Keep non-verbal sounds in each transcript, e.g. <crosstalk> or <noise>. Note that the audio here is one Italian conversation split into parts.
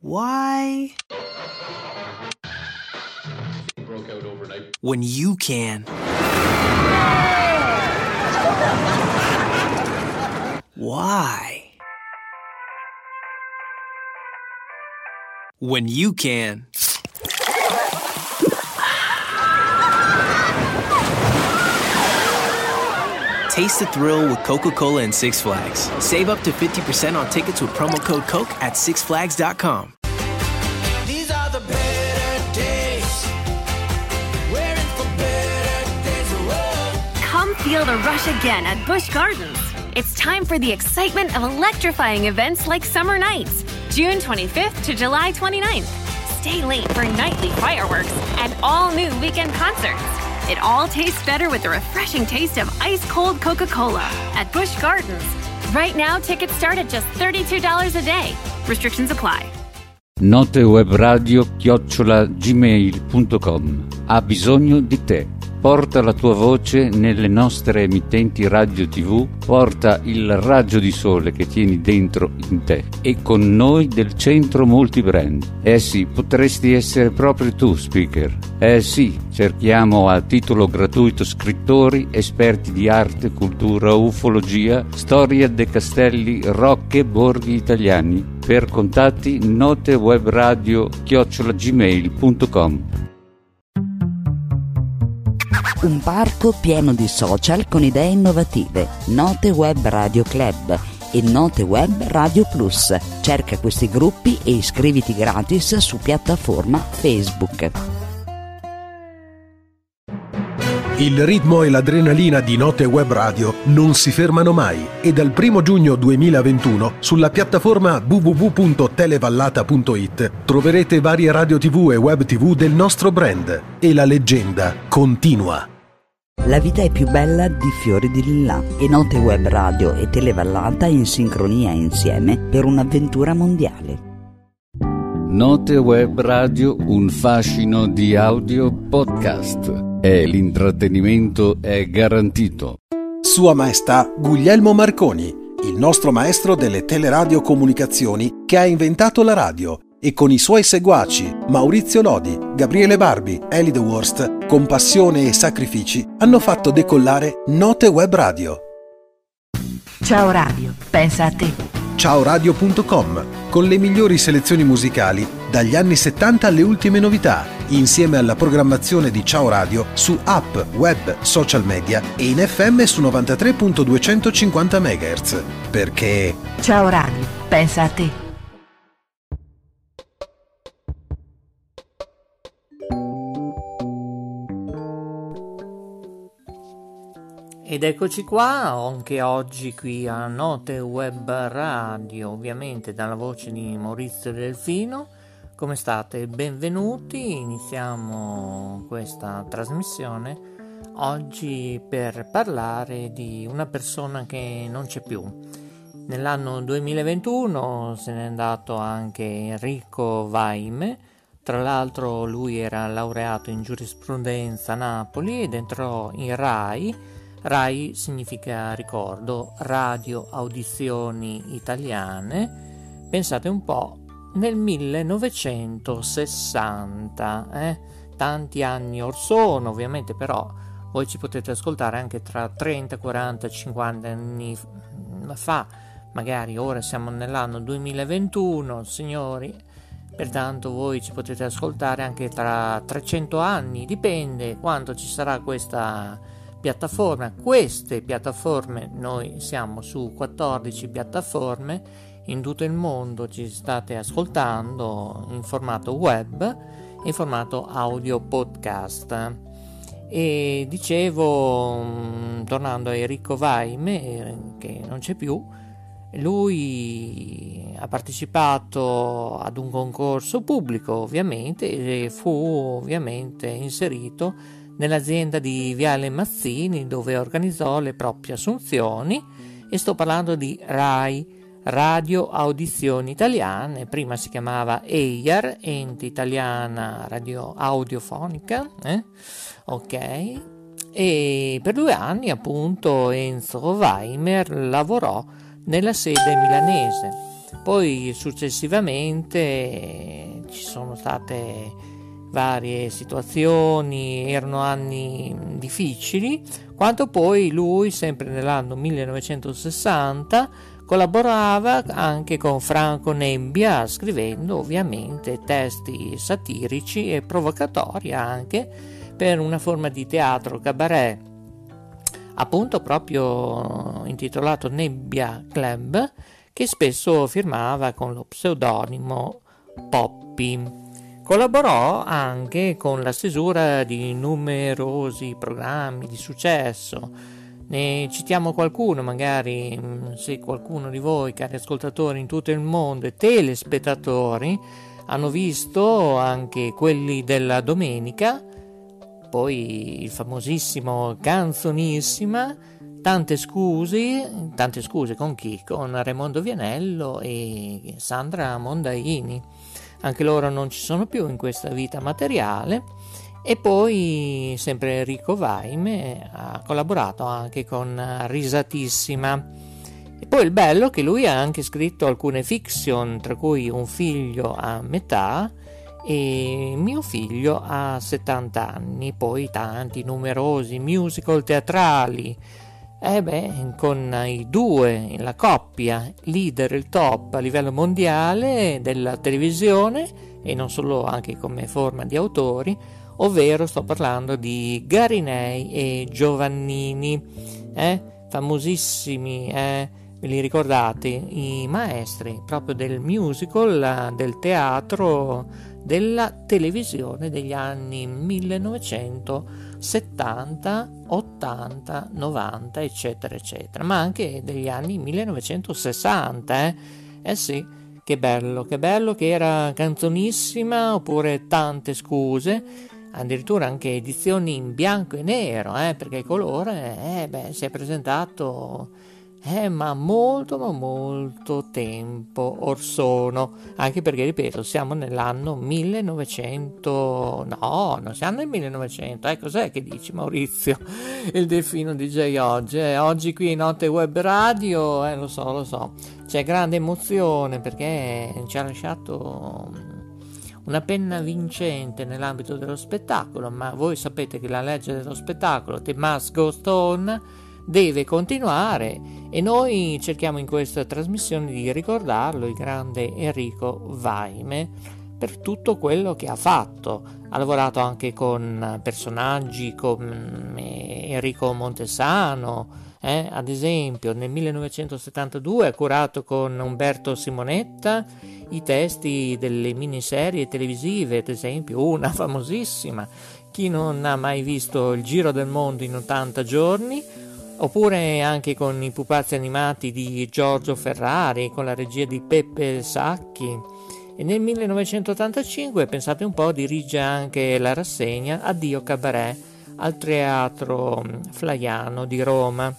Why? broke out overnight. When you can. Why? When you can. Taste the thrill with Coca Cola and Six Flags. Save up to 50% on tickets with promo code COKE at sixflags.com. These are the better days. We're in for better days. Come feel the rush again at Busch Gardens. It's time for the excitement of electrifying events like Summer Nights, June 25th to July 29th. Stay late for nightly fireworks and all new weekend concerts. It all tastes better with the refreshing taste of ice cold Coca Cola at Busch Gardens. Right now, tickets start at just $32 a day. Restrictions apply. Notewebradio chiocciola gmail.com ha bisogno di te. Porta la tua voce nelle nostre emittenti radio tv, porta il raggio di sole che tieni dentro in te e con noi del centro multibrand. Eh sì, potresti essere proprio tu speaker. Eh sì, cerchiamo a titolo gratuito scrittori, esperti di arte, cultura, ufologia, storia dei castelli, rocche, borghi italiani. Per contatti notewebradio chiocciolagmail.com Un parco pieno di social con idee innovative. Note Web Radio Club e Note Web Radio Plus. Cerca questi gruppi e iscriviti gratis su piattaforma Facebook. Il ritmo e l'adrenalina di Note Web Radio non si fermano mai e dal 1 giugno 2021 sulla piattaforma www.televallata.it troverete varie radio tv e web tv del nostro brand e la leggenda continua. La vita è più bella di fiori di lilla e Note Web Radio e Televallata in sincronia insieme per un'avventura mondiale. Note Web Radio, un fascino di audio podcast. E l'intrattenimento è garantito. Sua Maestà Guglielmo Marconi, il nostro maestro delle teleradiocomunicazioni che ha inventato la radio e con i suoi seguaci Maurizio Lodi, Gabriele Barbi, Eli The Worst, con passione e sacrifici hanno fatto decollare Note Web Radio. Ciao Radio, pensa a te. Ciaoradio.com con le migliori selezioni musicali dagli anni 70 alle ultime novità, insieme alla programmazione di Ciao Radio su app, web, social media e in FM su 93.250 MHz. Perché Ciao Radio, pensa a te. Ed eccoci qua, anche oggi qui a Note Web Radio, ovviamente dalla voce di Maurizio Delfino. Come state? Benvenuti, iniziamo questa trasmissione oggi per parlare di una persona che non c'è più. Nell'anno 2021 se n'è andato anche Enrico Vaime, tra l'altro lui era laureato in giurisprudenza a Napoli ed entrò in RAI RAI significa ricordo, Radio Audizioni Italiane, pensate un po', nel 1960, eh? tanti anni or sono, ovviamente però voi ci potete ascoltare anche tra 30, 40, 50 anni fa, magari ora siamo nell'anno 2021, signori, pertanto voi ci potete ascoltare anche tra 300 anni, dipende quanto ci sarà questa piattaforma. Queste piattaforme, noi siamo su 14 piattaforme in tutto il mondo, ci state ascoltando in formato web e in formato audio podcast. E dicevo, mm, tornando a Enrico Vaime, che non c'è più, lui ha partecipato ad un concorso pubblico ovviamente e fu ovviamente inserito nell'azienda di Viale Mazzini dove organizzò le proprie assunzioni e sto parlando di RAI, Radio Audizioni Italiane, prima si chiamava EIAR, Ente Italiana Radio Audiofonica, eh? ok, e per due anni appunto Enzo Weimer lavorò nella sede milanese. Poi successivamente ci sono state varie situazioni, erano anni difficili, quando poi lui, sempre nell'anno 1960, collaborava anche con Franco Nebbia, scrivendo ovviamente testi satirici e provocatori anche per una forma di teatro cabaret, appunto proprio intitolato Nebbia Club, che spesso firmava con lo pseudonimo Poppy. Collaborò anche con la stesura di numerosi programmi di successo. Ne citiamo qualcuno, magari mm, se qualcuno di voi, cari ascoltatori in tutto il mondo e telespettatori, hanno visto anche quelli della domenica, poi il famosissimo Canzonissima, tante scuse, tante scuse con chi? Con Raimondo Vianello e Sandra Mondaini anche loro non ci sono più in questa vita materiale. E poi sempre Enrico Vaime ha collaborato anche con Risatissima. E poi il bello è che lui ha anche scritto alcune fiction, tra cui Un figlio a metà e Mio figlio ha 70 anni, poi tanti numerosi musical teatrali eh beh, con i due, la coppia, leader, il top a livello mondiale della televisione e non solo anche come forma di autori, ovvero sto parlando di Garinei e Giovannini, eh? famosissimi, eh? ve li ricordate, i maestri proprio del musical, del teatro, della televisione degli anni 1900 70, 80, 90, eccetera, eccetera, ma anche degli anni 1960, eh? Eh sì, che bello, che bello che era canzonissima, oppure tante scuse, addirittura anche edizioni in bianco e nero, eh? Perché il colore, eh, beh, si è presentato eh, ma molto, ma molto tempo or sono, anche perché, ripeto, siamo nell'anno 1900, no, non siamo nel 1900, eh, cos'è che dici Maurizio, <laughs> il delfino DJ oggi, eh, oggi qui in Notte Web Radio, eh, lo so, lo so, c'è grande emozione perché ci ha lasciato una penna vincente nell'ambito dello spettacolo, ma voi sapete che la legge dello spettacolo, The Must Go Stone, deve continuare e noi cerchiamo in questa trasmissione di ricordarlo, il grande Enrico Vaime, per tutto quello che ha fatto. Ha lavorato anche con personaggi come Enrico Montesano, eh? ad esempio nel 1972 ha curato con Umberto Simonetta i testi delle miniserie televisive, ad esempio una famosissima, chi non ha mai visto Il Giro del Mondo in 80 giorni, oppure anche con i pupazzi animati di Giorgio Ferrari, con la regia di Peppe Sacchi. E nel 1985, pensate un po', dirige anche la rassegna Addio Cabaret al Teatro Flaiano di Roma.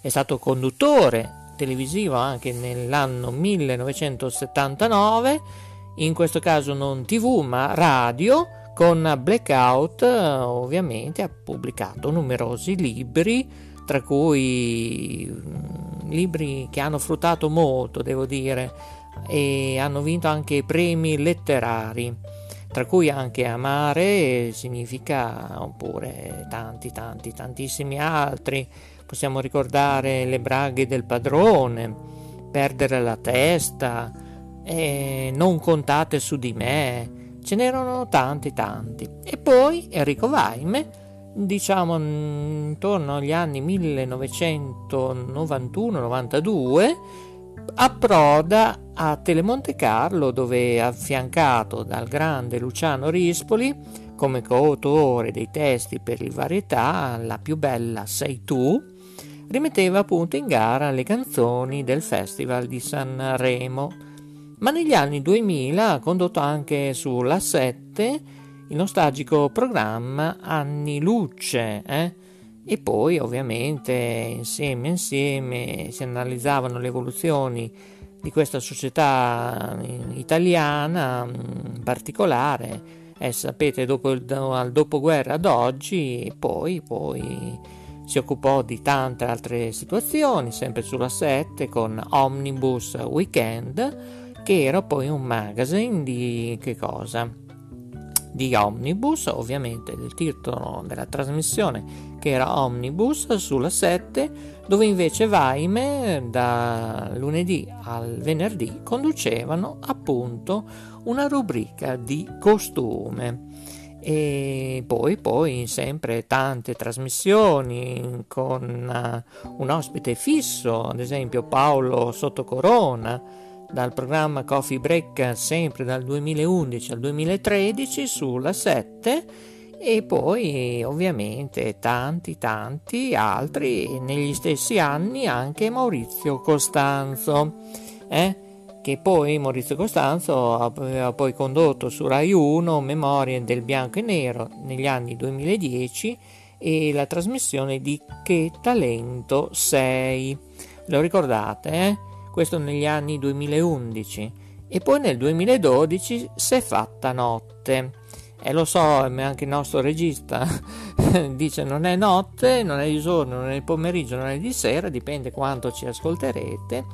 È stato conduttore televisivo anche nell'anno 1979, in questo caso non tv ma radio, con Blackout ovviamente ha pubblicato numerosi libri, tra cui mm, libri che hanno fruttato molto, devo dire, e hanno vinto anche premi letterari, tra cui anche Amare significa, oppure tanti, tanti, tantissimi altri. Possiamo ricordare Le braghe del padrone, Perdere la testa, Non contate su di me, ce n'erano tanti tanti. E poi Enrico Vaime, diciamo intorno agli anni 1991-92, approda a Telemonte Carlo dove affiancato dal grande Luciano Rispoli come coautore dei testi per il varietà La più bella sei tu, rimetteva appunto in gara le canzoni del Festival di Sanremo ma negli anni 2000 ha condotto anche sulla 7 il nostalgico programma Anni Luce, eh? e poi ovviamente insieme insieme si analizzavano le evoluzioni di questa società italiana in particolare, eh, sapete dopo il, al dopoguerra ad oggi, poi, poi si occupò di tante altre situazioni, sempre sulla 7 con Omnibus Weekend, che era poi un magazine di che cosa? Di Omnibus, ovviamente il titolo della trasmissione che era Omnibus sulla 7 dove invece Vaime da lunedì al venerdì conducevano appunto una rubrica di costume e poi, poi sempre tante trasmissioni con uh, un ospite fisso, ad esempio Paolo Sottocorona dal programma Coffee Break sempre dal 2011 al 2013 sulla 7 e poi ovviamente tanti tanti altri negli stessi anni anche Maurizio Costanzo eh? che poi Maurizio Costanzo aveva poi condotto su Rai 1 Memorie del bianco e nero negli anni 2010 e la trasmissione di Che talento sei lo ricordate eh? Questo negli anni 2011 e poi nel 2012 si è fatta notte e lo so, anche il nostro regista <laughs> dice non è notte, non è di giorno, non è di pomeriggio, non è di sera, dipende quanto ci ascolterete.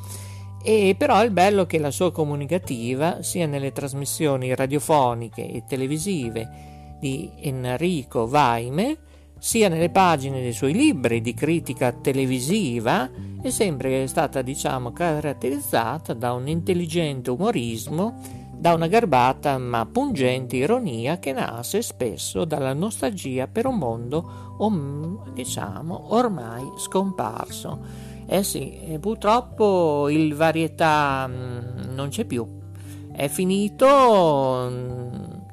E però il bello è che la sua comunicativa, sia nelle trasmissioni radiofoniche e televisive di Enrico Vaime, sia nelle pagine dei suoi libri di critica televisiva, è sempre stata, diciamo, caratterizzata da un intelligente umorismo da una garbata ma pungente ironia che nasce spesso dalla nostalgia per un mondo, om, diciamo, ormai scomparso. Eh sì, purtroppo il varietà mm, non c'è più, è finito, mm,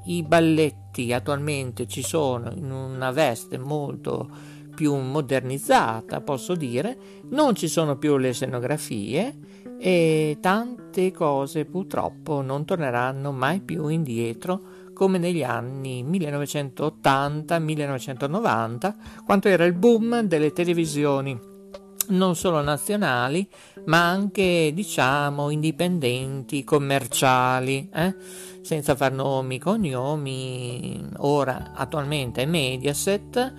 i balletti attualmente ci sono in una veste molto più modernizzata, posso dire, non ci sono più le scenografie, e tante cose purtroppo non torneranno mai più indietro come negli anni 1980-1990, quando era il boom delle televisioni non solo nazionali, ma anche diciamo indipendenti, commerciali, eh? senza far nomi, cognomi. Ora attualmente è Mediaset,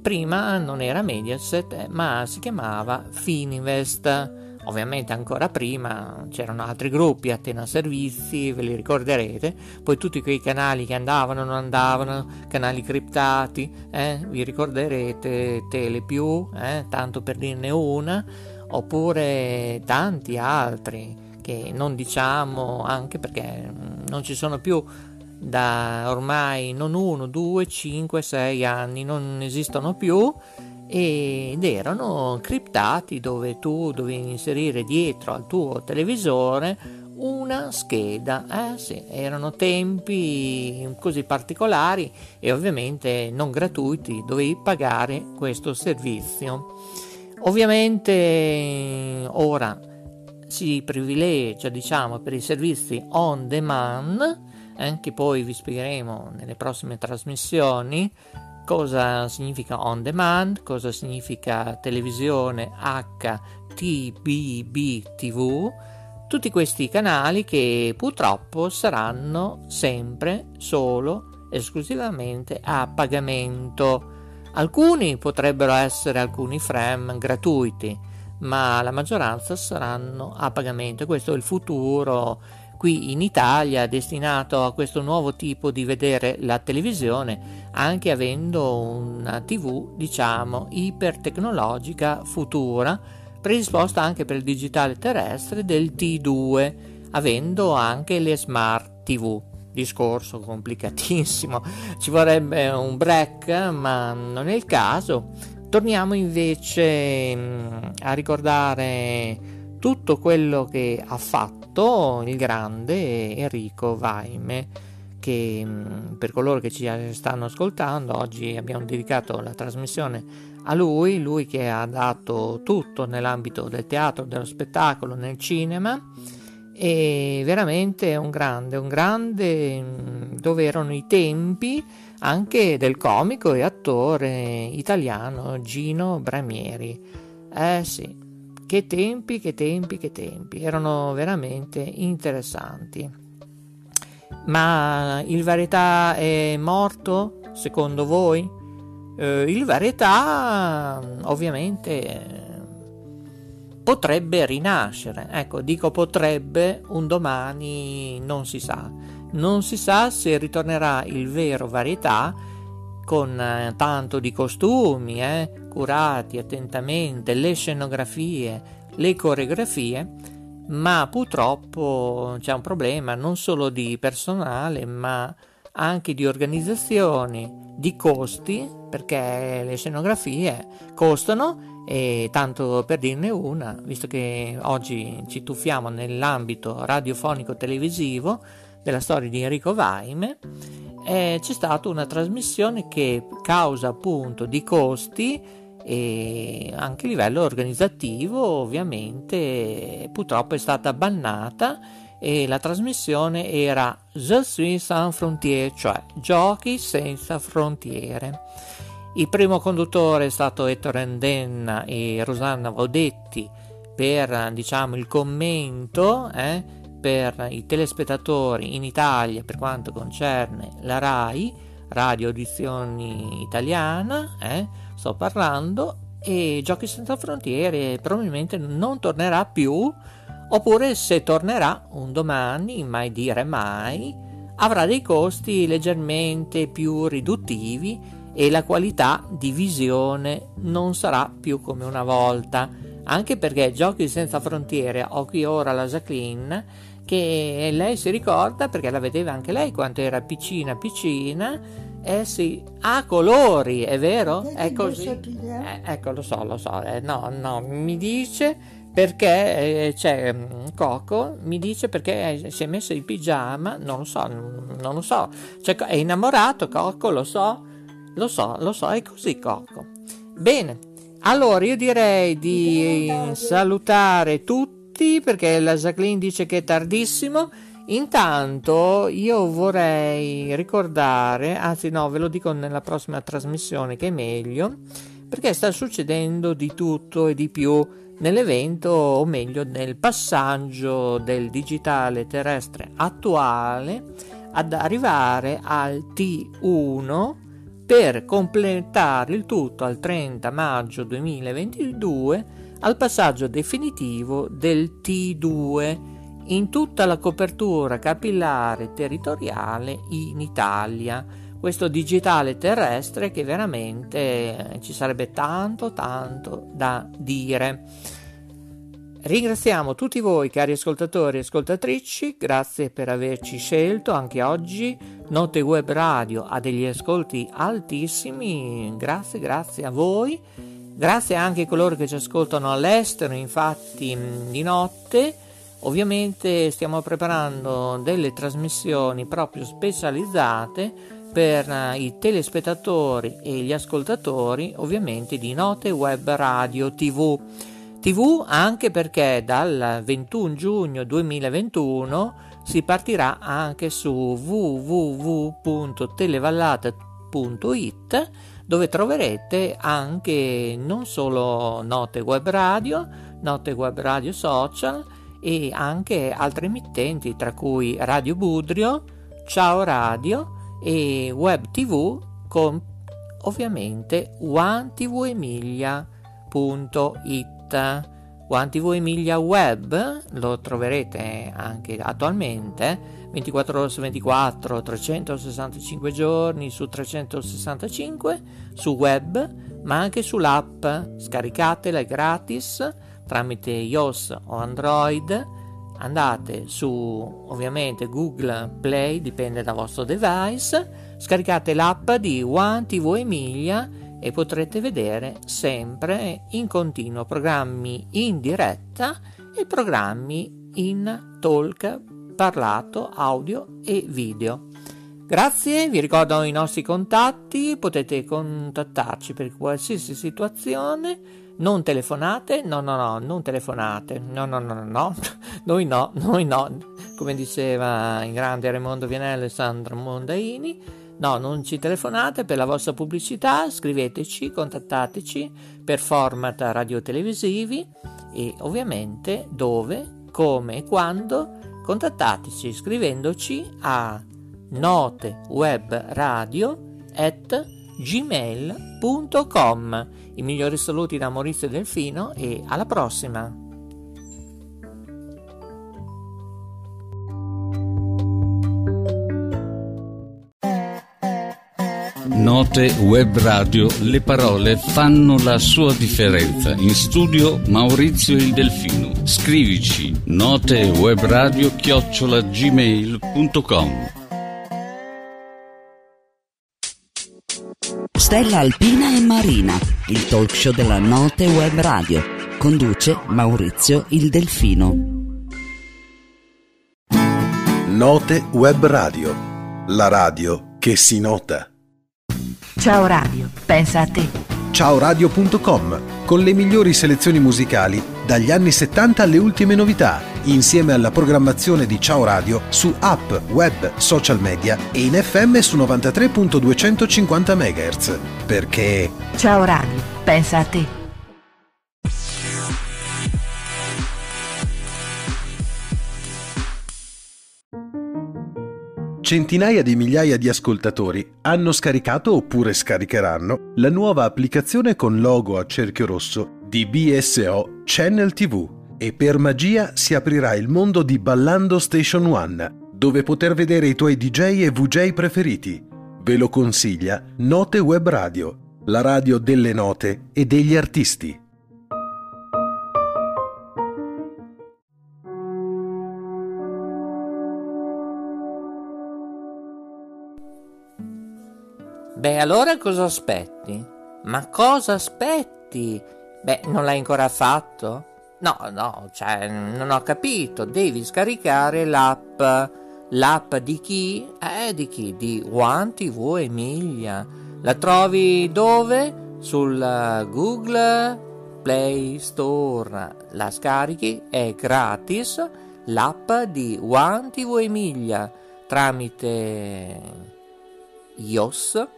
prima non era Mediaset, ma si chiamava Fininvest Ovviamente ancora prima c'erano altri gruppi, Atena Servizi, ve li ricorderete, poi tutti quei canali che andavano, non andavano, canali criptati, eh, vi ricorderete Telepiù, eh, tanto per dirne una, oppure tanti altri che non diciamo anche perché non ci sono più da ormai non uno, due, cinque, sei anni, non esistono più ed erano criptati dove tu dovevi inserire dietro al tuo televisore una scheda. Eh sì, erano tempi così particolari e ovviamente non gratuiti, dovevi pagare questo servizio. Ovviamente ora si privilegia, diciamo, per i servizi on demand, eh, che poi vi spiegheremo nelle prossime trasmissioni, cosa significa on demand, cosa significa televisione HTBB TV, tutti questi canali che purtroppo saranno sempre solo esclusivamente a pagamento. Alcuni potrebbero essere alcuni frame gratuiti, ma la maggioranza saranno a pagamento. Questo è il futuro qui in Italia destinato a questo nuovo tipo di vedere la televisione anche avendo una tv diciamo ipertecnologica futura predisposta anche per il digitale terrestre del T2 avendo anche le smart tv discorso complicatissimo. Ci vorrebbe un break ma non è il caso. Torniamo invece mm, a ricordare tutto quello che ha fatto il grande Enrico Vaime che mm, per coloro che ci stanno ascoltando oggi abbiamo dedicato la trasmissione a lui, lui che ha dato tutto nell'ambito del teatro, dello spettacolo, nel cinema e veramente un grande, un grande mm, dove erano i tempi anche del comico e attore italiano Gino Bramieri. Eh sì, che tempi, che tempi, che tempi, erano veramente interessanti. Ma il varietà è morto, secondo voi? Eh, il varietà ovviamente potrebbe rinascere. Ecco, dico potrebbe, un domani non si sa. Non si sa se ritornerà il vero varietà con eh, tanto di costumi, eh, curati attentamente, le scenografie, le coreografie, ma purtroppo c'è un problema non solo di personale, ma anche di organizzazione, di costi, perché le scenografie costano e tanto per dirne una, visto che oggi ci tuffiamo nell'ambito radiofonico televisivo della storia di Enrico Vaime, eh, c'è stata una trasmissione che causa appunto di costi e anche a livello organizzativo ovviamente purtroppo è stata bannata e la trasmissione era Je suis sans frontiere, cioè giochi senza frontiere. Il primo conduttore è stato Ettore Endenna e Rosanna Vaudetti per diciamo il commento eh, per i telespettatori in Italia per quanto concerne la RAI, Radio Audizioni Italiana, eh, sto parlando, e Giochi senza frontiere probabilmente non tornerà più, oppure se tornerà un domani, mai dire mai, avrà dei costi leggermente più riduttivi e la qualità di visione non sarà più come una volta, anche perché Giochi senza frontiere, ho qui ora la Jacqueline, che lei si ricorda perché la vedeva anche lei quando era piccina piccina eh sì, ha colori, è vero? È così. Eh, ecco, lo so, lo so. Eh, no, no, mi dice perché eh, c'è mm, Coco, mi dice perché si è messo in pigiama, non lo so, non lo so. Cioè, è innamorato Coco, lo so, lo so, lo so, è così Coco. Bene, allora io direi di salutare tutti tutti perché la Jacqueline dice che è tardissimo. Intanto io vorrei ricordare, anzi no, ve lo dico nella prossima trasmissione che è meglio, perché sta succedendo di tutto e di più nell'evento, o meglio nel passaggio del digitale terrestre attuale ad arrivare al T1 per completare il tutto al 30 maggio 2022 al passaggio definitivo del T2 in tutta la copertura capillare territoriale in Italia. Questo digitale terrestre che veramente ci sarebbe tanto tanto da dire. Ringraziamo tutti voi cari ascoltatori e ascoltatrici, grazie per averci scelto anche oggi. Note Web Radio ha degli ascolti altissimi, grazie, grazie a voi Grazie anche a coloro che ci ascoltano all'estero, infatti di notte. Ovviamente stiamo preparando delle trasmissioni proprio specializzate per eh, i telespettatori e gli ascoltatori, ovviamente di Note Web Radio TV. TV anche perché dal 21 giugno 2021 si partirà anche su www.televallata.it dove troverete anche non solo note web radio, note web radio social e anche altre emittenti tra cui Radio Budrio, Ciao Radio e Web TV con ovviamente OneTVEmilia.it. One TV Emilia Web lo troverete anche attualmente 24 ore su 24, 365 giorni su 365 su web, ma anche sull'app. Scaricatela, è gratis tramite iOS o Android. Andate su ovviamente Google Play, dipende dal vostro device. Scaricate l'app di One TV Emilia e potrete vedere sempre in continuo programmi in diretta e programmi in talk parlato, audio e video. Grazie, vi ricordo i nostri contatti, potete contattarci per qualsiasi situazione, non telefonate, no no no, non telefonate, no no no no, no. <laughs> noi no, noi no, come diceva in grande Raimondo Vianello e Sandro Mondaini, no, non ci telefonate per la vostra pubblicità, scriveteci, contattateci per format radio-televisivi e ovviamente dove, come e quando contattateci scrivendoci a notewebradio at gmail.com. I migliori saluti da Maurizio Delfino e alla prossima! Note Web Radio, le parole fanno la sua differenza. In studio Maurizio il Delfino. Scrivici notewebradio chiocciolagmail.com Stella Alpina e Marina, il talk show della Note Web Radio. Conduce Maurizio il Delfino. Note Web Radio. La radio che si nota. Ciao Radio, pensa a te. Ciaoradio.com con le migliori selezioni musicali dagli anni 70 alle ultime novità, insieme alla programmazione di Ciao Radio su app, web, social media e in FM su 93.250 MHz. Perché Ciao Radio, pensa a te. Centinaia di migliaia di ascoltatori hanno scaricato oppure scaricheranno la nuova applicazione con logo a cerchio rosso di BSO Channel TV e per magia si aprirà il mondo di Ballando Station One, dove poter vedere i tuoi DJ e VJ preferiti. Ve lo consiglia Note Web Radio, la radio delle note e degli artisti. Beh, allora cosa aspetti? Ma cosa aspetti? Beh, non l'hai ancora fatto? No, no, cioè, non ho capito. Devi scaricare l'app. L'app di chi? Eh, di chi? Di One TV Emilia. La trovi dove? Sul eh, Google Play Store. La scarichi, è gratis. L'app di One TV Emilia tramite iOS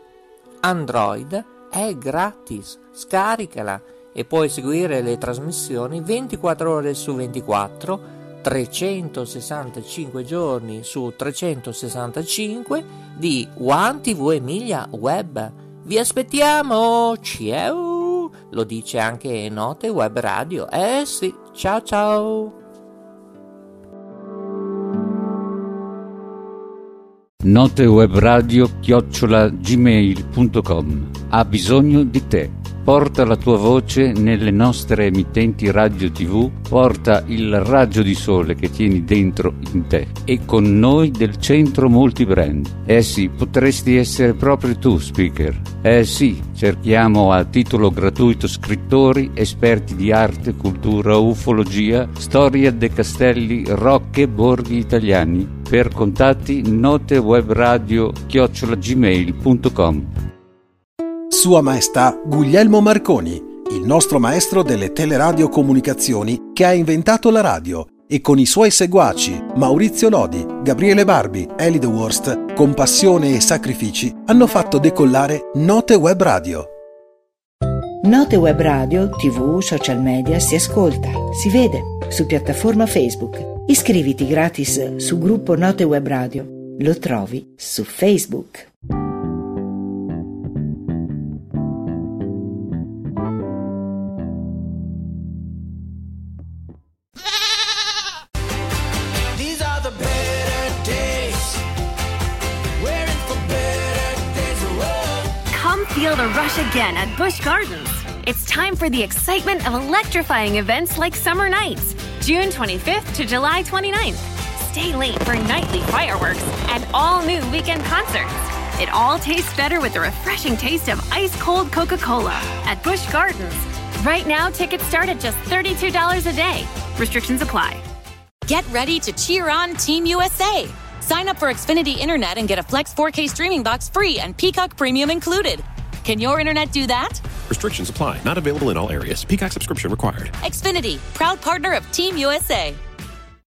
Android è gratis, scaricala e puoi seguire le trasmissioni 24 ore su 24, 365 giorni su 365 di One TV Emilia Web. Vi aspettiamo! Ciao! Lo dice anche Note Web Radio. Eh sì, ciao ciao! notewebradio chiocciola gmail.com ha bisogno di te porta la tua voce nelle nostre emittenti radio tv porta il raggio di sole che tieni dentro in te e con noi del centro multibrand. Eh sì potresti essere proprio tu speaker. Eh sì cerchiamo a titolo gratuito scrittori esperti di arte cultura ufologia storia dei castelli rocche borghi italiani. Per contatti notewebradio chiocciola gmail.com Sua Maestà Guglielmo Marconi, il nostro maestro delle teleradiocomunicazioni che ha inventato la radio e con i suoi seguaci Maurizio Lodi, Gabriele Barbi, Eli The Worst, con passione e sacrifici hanno fatto decollare Note Web Radio. Note Web Radio, TV, social media si ascolta, si vede su piattaforma Facebook. Iscriviti gratis su gruppo Note Web Radio. Lo trovi su Facebook. Feel the rush again at Busch Gardens. It's time for the excitement of electrifying events like Summer Nights, June 25th to July 29th. Stay late for nightly fireworks and all new weekend concerts. It all tastes better with the refreshing taste of ice cold Coca Cola at Busch Gardens. Right now, tickets start at just $32 a day. Restrictions apply. Get ready to cheer on Team USA. Sign up for Xfinity Internet and get a Flex 4K streaming box free and Peacock Premium included. Can your internet do that? Restrictions apply. Not available in all areas. Peacock subscription required. Xfinity, proud partner of Team USA.